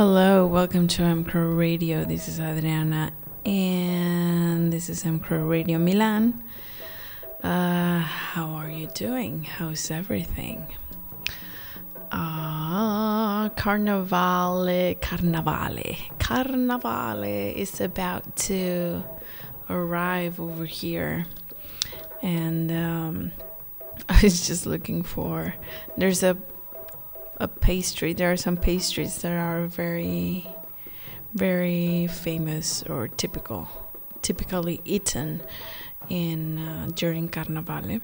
Hello, welcome to MCRO Radio. This is Adriana, and this is MCRO Radio Milan. Uh, how are you doing? How's everything? Ah, Carnavale, Carnavale, Carnavale is about to arrive over here, and um, I was just looking for. There's a a pastry. There are some pastries that are very, very famous or typical, typically eaten in uh, during Carnevale.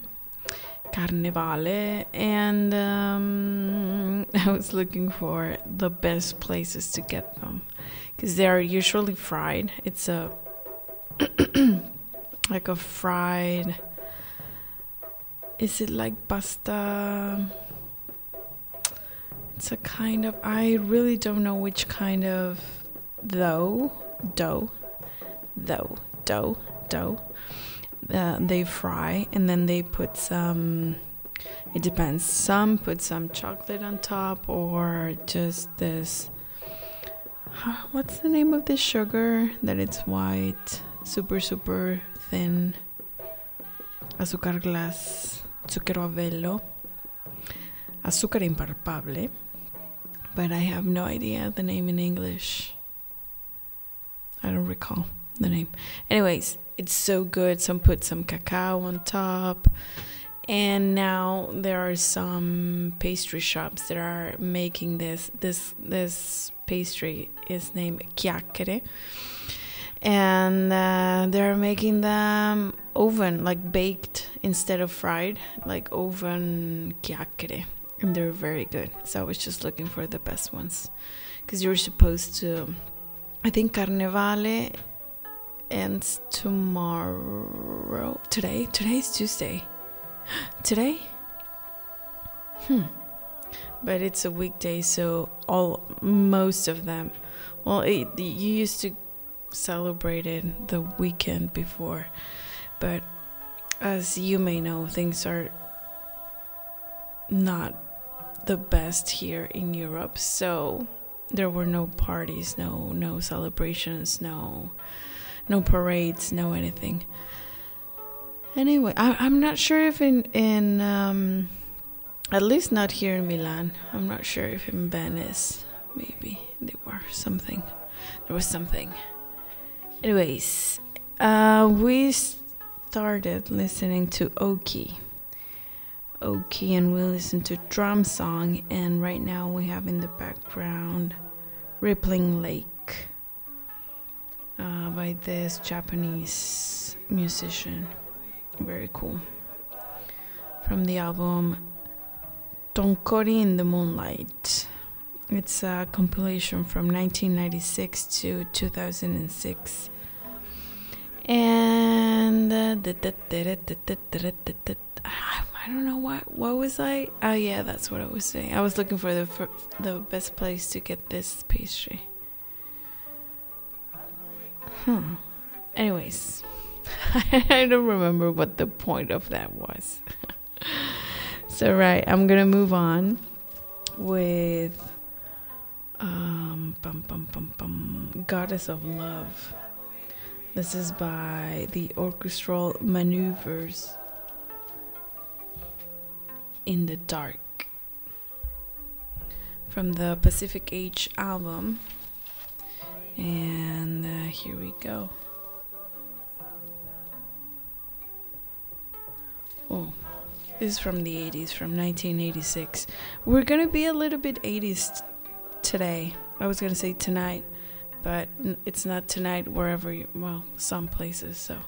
Carnevale, and um, I was looking for the best places to get them because they are usually fried. It's a like a fried. Is it like pasta? It's a kind of, I really don't know which kind of dough, dough, dough, dough, dough. Uh, they fry and then they put some, it depends. Some put some chocolate on top or just this. What's the name of this sugar that it's white, super, super thin? Azúcar glass, zucchero a velo, azúcar impalpable but I have no idea the name in English. I don't recall the name. Anyways, it's so good. Some put some cacao on top. And now there are some pastry shops that are making this. This this pastry is named chiacchiere, and uh, they're making them oven like baked instead of fried, like oven chiacchiere and they're very good. So I was just looking for the best ones because you're supposed to. I think Carnevale ends tomorrow. Today? Today's Tuesday. Today? Hmm. But it's a weekday, so all most of them. Well, it, you used to celebrate it the weekend before, but as you may know, things are not the best here in Europe. So there were no parties, no no celebrations, no no parades, no anything. Anyway, I, I'm not sure if in in um, at least not here in Milan. I'm not sure if in Venice maybe there were something. There was something. Anyways, uh, we started listening to Oki Oki and we listen to drum song and right now we have in the background Rippling Lake uh, by this Japanese musician. Very cool. From the album Tonkori in the Moonlight. It's a compilation from 1996 to 2006. And uh, I don't know what what was I? Oh yeah, that's what I was saying. I was looking for the for the best place to get this pastry. Hmm. Anyways, I don't remember what the point of that was. so right, I'm gonna move on with um bum bum bum bum Goddess of Love. This is by the Orchestral Maneuvers in the Dark from the Pacific Age album. And uh, here we go. Oh, this is from the 80s, from 1986. We're gonna be a little bit 80s t- today. I was gonna say tonight, but it's not tonight wherever you, well, some places, so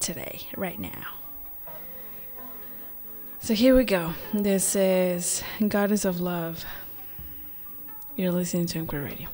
today, right now. So here we go. This is Goddess of Love. You're listening to MCRO Radio.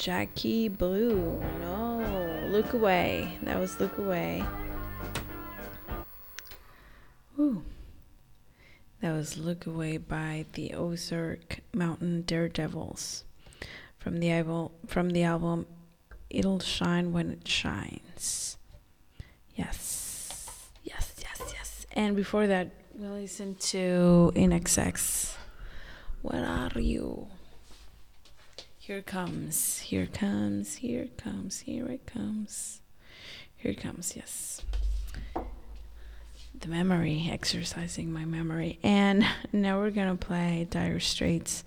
Jackie Blue. No, Look Away. That was Look Away. Woo. That was Look Away by the Ozark Mountain Daredevils from the album from the album It'll Shine When It Shines. Yes. Yes, yes, yes. And before that, we listened to INXS. What are you? Here comes, here comes, here comes, here it comes. Here it comes, yes the memory, exercising my memory. And now we're gonna play Dire Straits.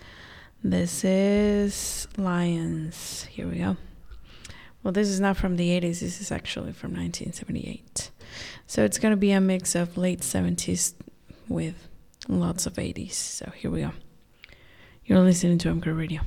This is Lions. Here we go. Well, this is not from the 80s, this is actually from 1978. So it's gonna be a mix of late 70s with lots of 80s. So here we go. You're listening to MCRO Radio.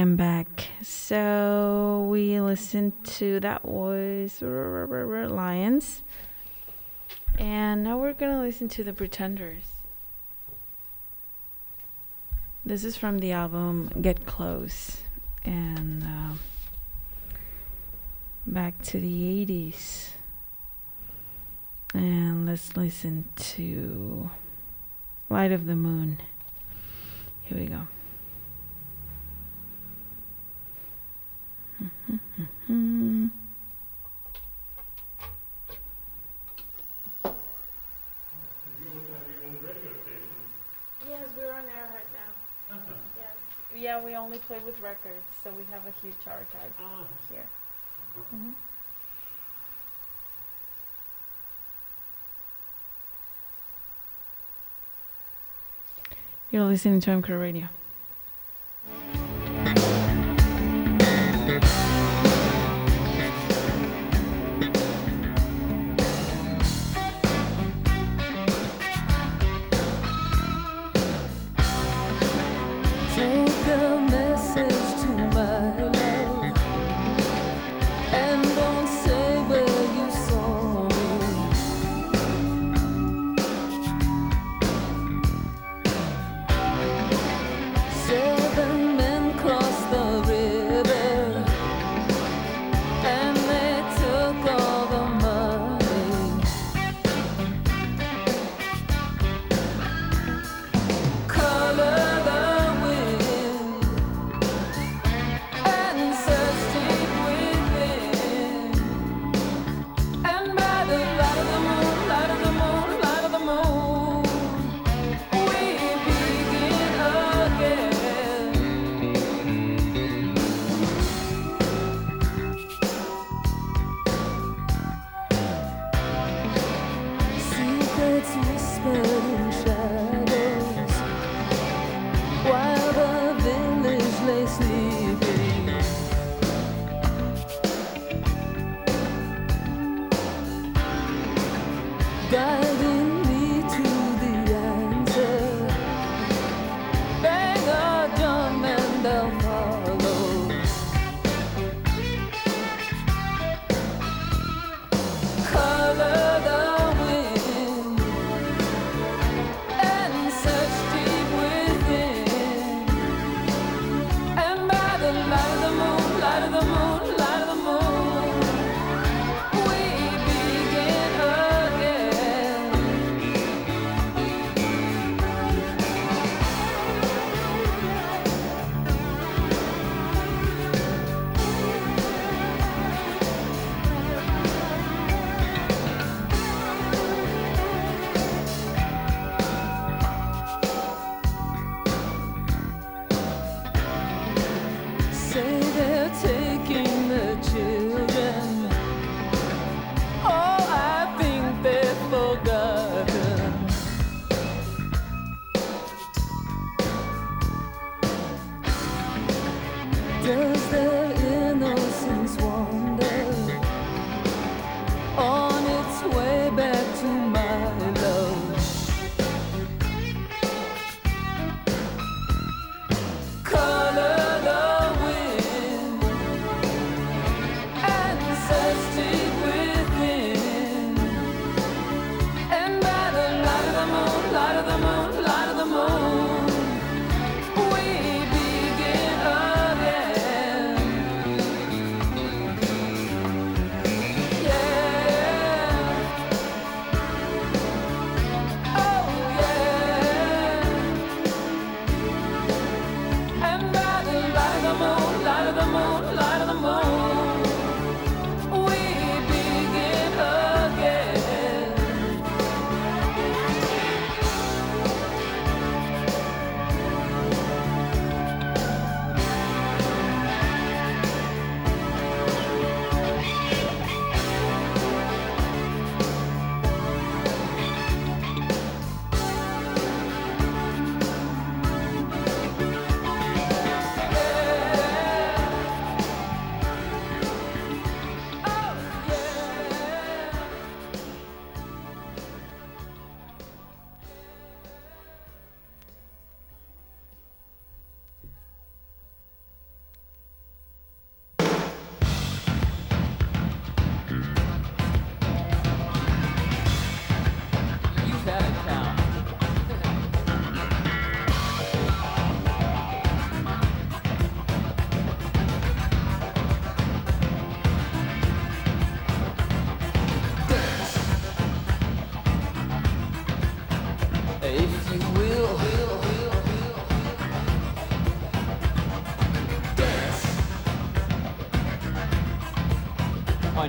am back. So we listened to that was Lions. And now we're going to listen to The Pretenders. This is from the album Get Close. And uh, back to the 80s. And let's listen to Light of the Moon. Here we go. Mm-hmm. yes we're on air right now yeah, we only play with records, so we have a huge archive here. Mm -hmm. You're listening to MCRO Radio.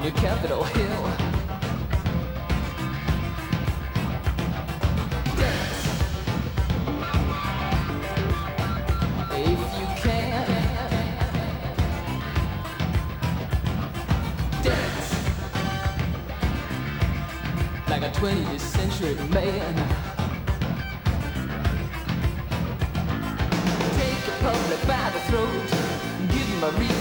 Your Capitol Hill. Dance. If you can. Dance. Like a 20th century man. Take a public by the throat. Give him a reason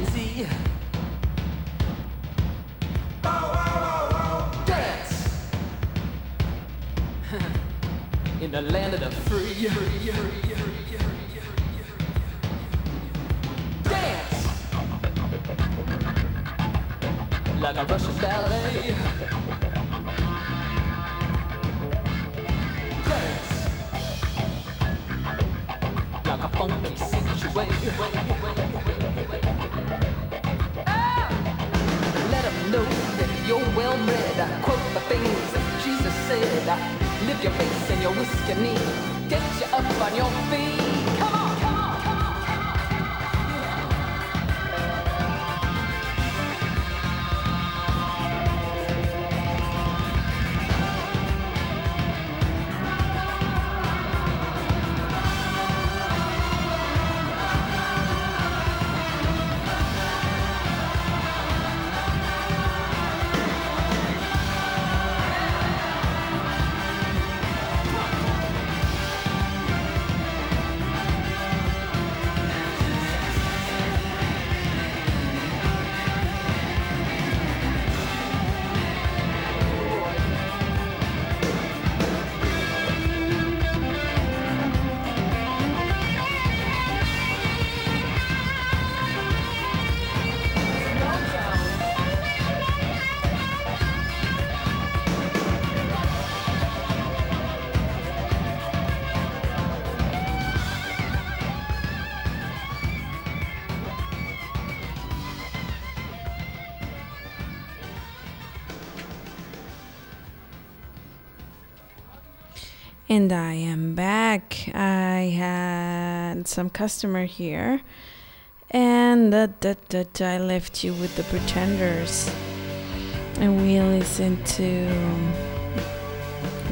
a And I am back. I had some customer here, and I left you with the Pretenders, and we listened to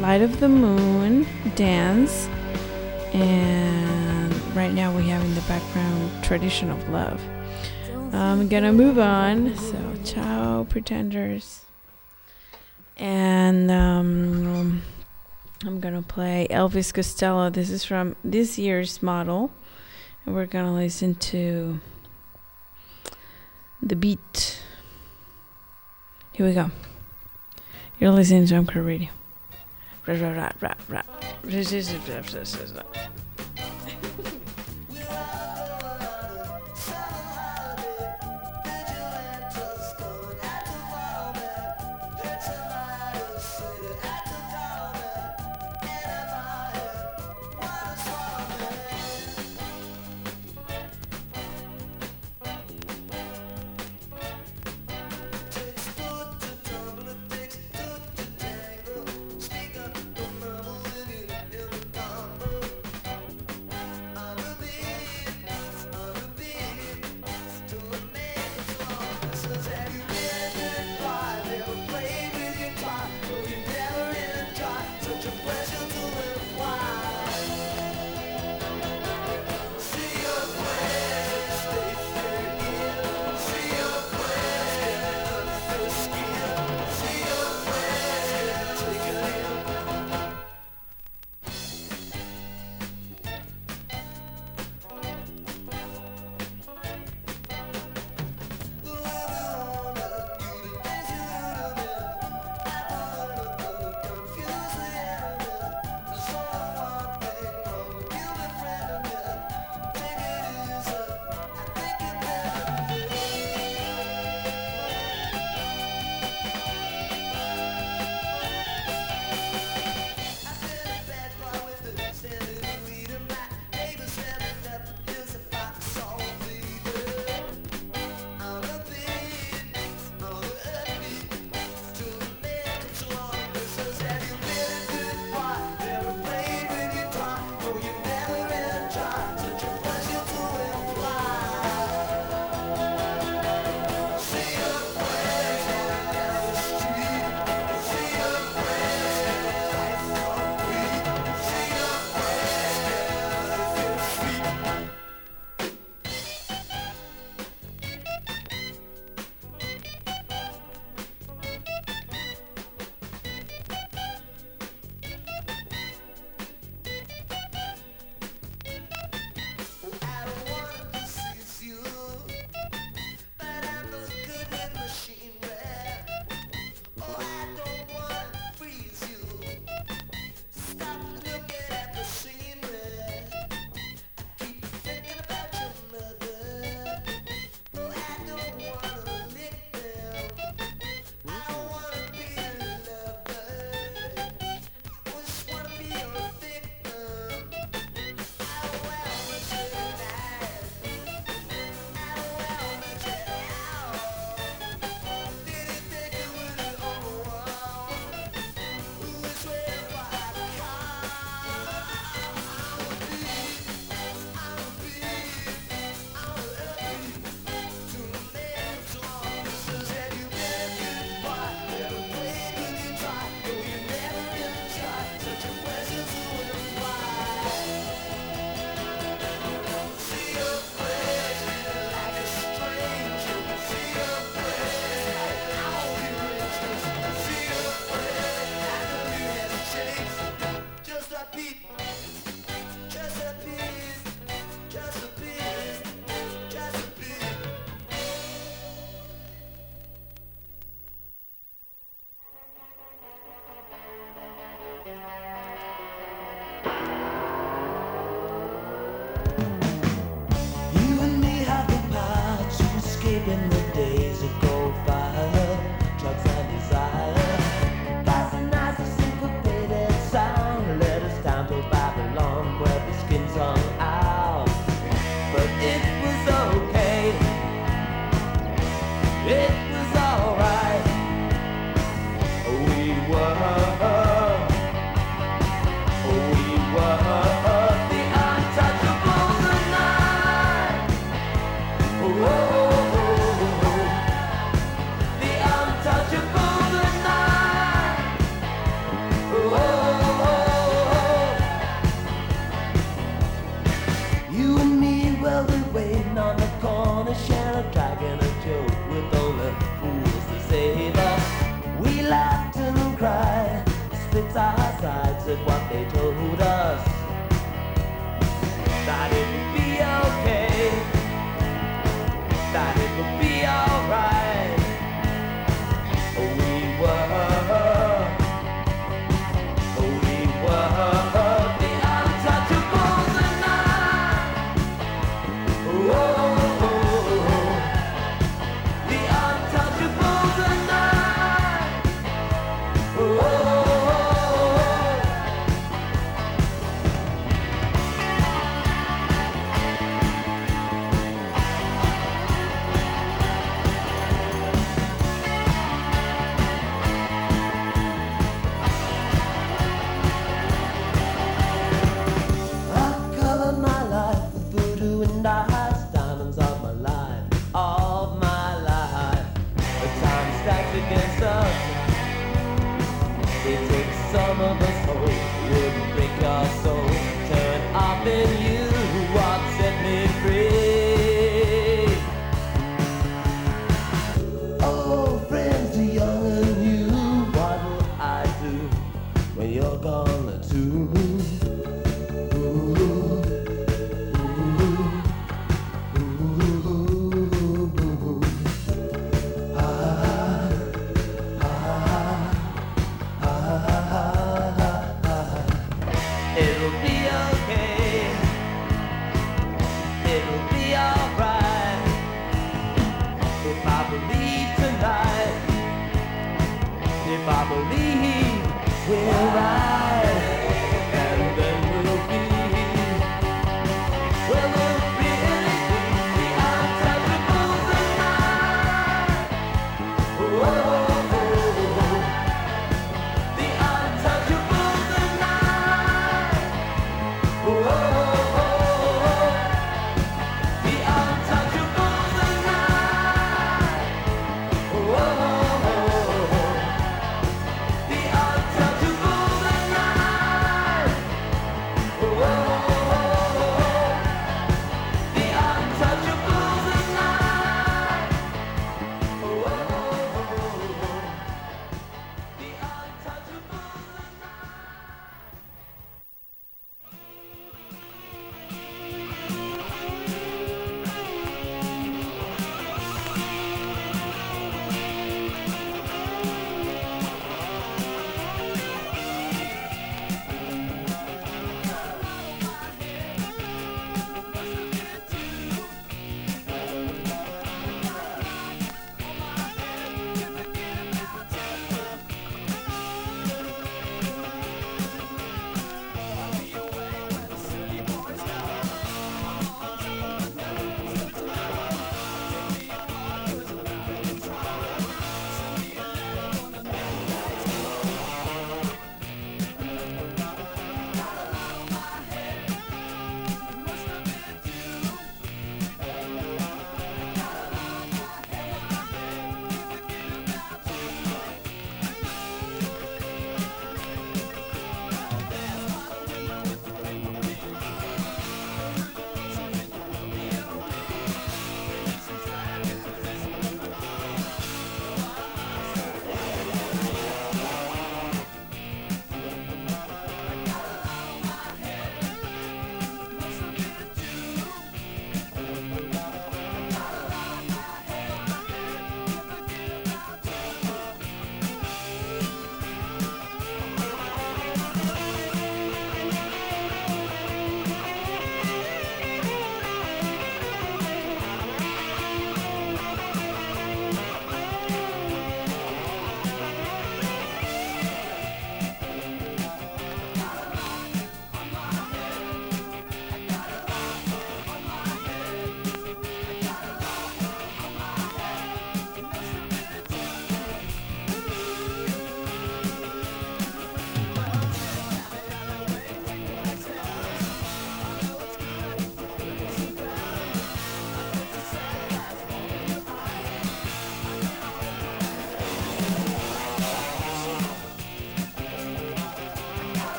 Light of the Moon dance, and right now we have in the background Tradition of Love. I'm gonna move on. So, ciao, Pretenders, and um. I'm gonna play Elvis Costello. This is from this year's model, and we're gonna listen to the beat. Here we go. You're listening to Jump Radio.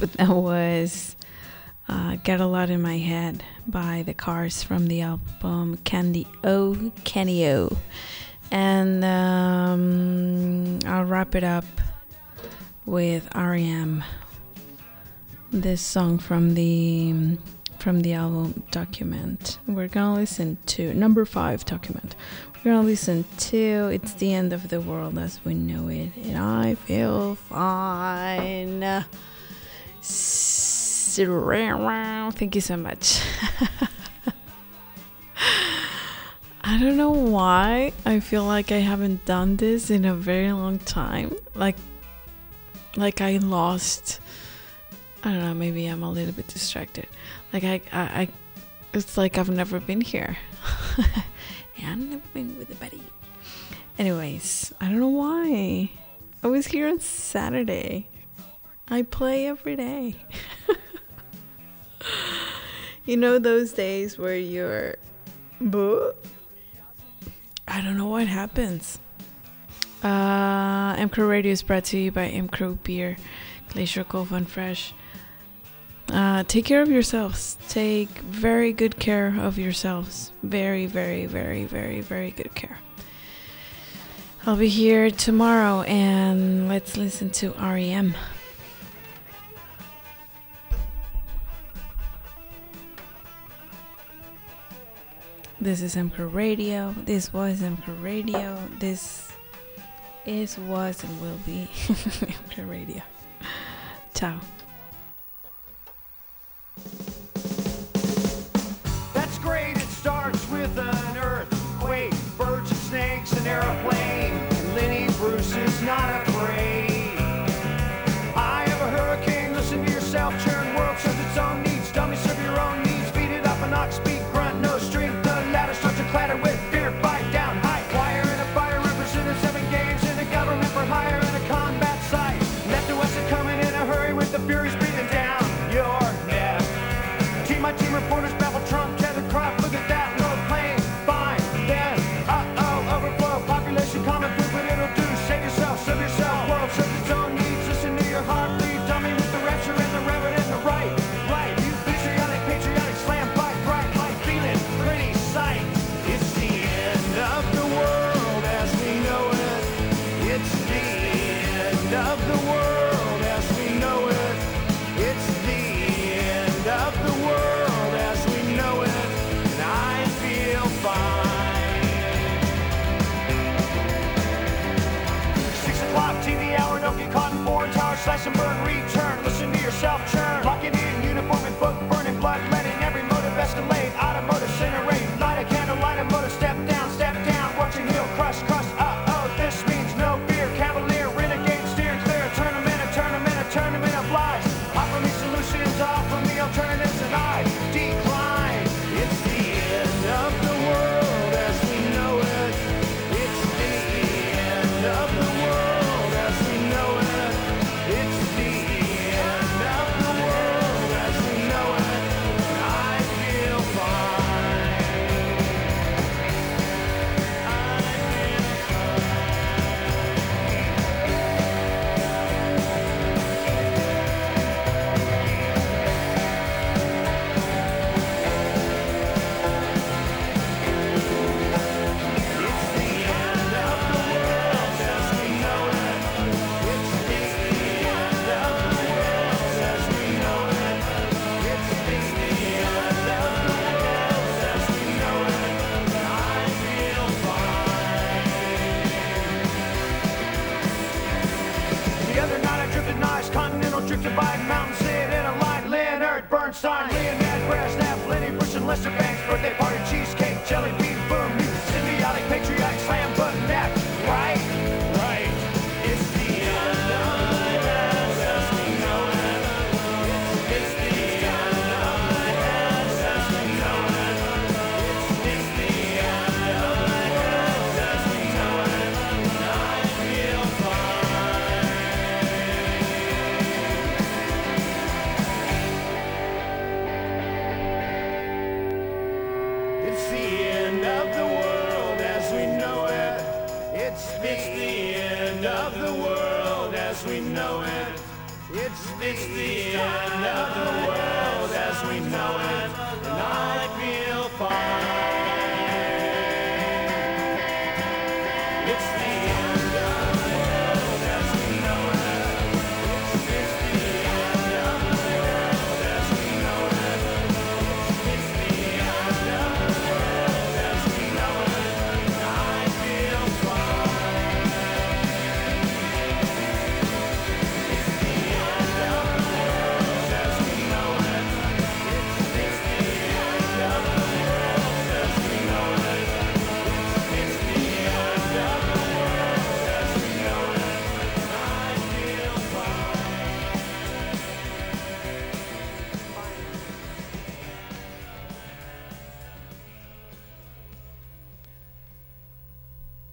but that was uh, Get a Lot in My Head by the Cars from the album Candy O, Kenny O. And um, I'll wrap it up with REM. This song from the from the album Document. We're gonna listen to number five Document. We're gonna listen to It's the End of the World as We Know It, and I feel fine. Thank you so much. I don't know why I feel like I haven't done this in a very long time. Like like I lost I don't know, maybe I'm a little bit distracted. Like I I, I it's like I've never been here. And I've never been with a buddy. Anyways, I don't know why. I was here on Saturday. I play every day. you know those days where you're Boo. I don't know what happens. Uh, MCRO Radio is brought to you by M Crew Beer, Glacier Cove and Fresh. Uh, take care of yourselves. Take very good care of yourselves. Very, very, very, very, very good care. I'll be here tomorrow and let's listen to REM. This is MCRO Radio. This was MCRO Radio. This is, was, and will be MCRO Radio. Ciao. That's great. It starts with an earthquake, birds and snakes, and airplanes. slash and burn, return. Listen to yourself. Einstein, Leonard, Brass, Nap, Lenny, Bush, and Lester Bangs, birthday party, cheesecake, jelly bean, boom.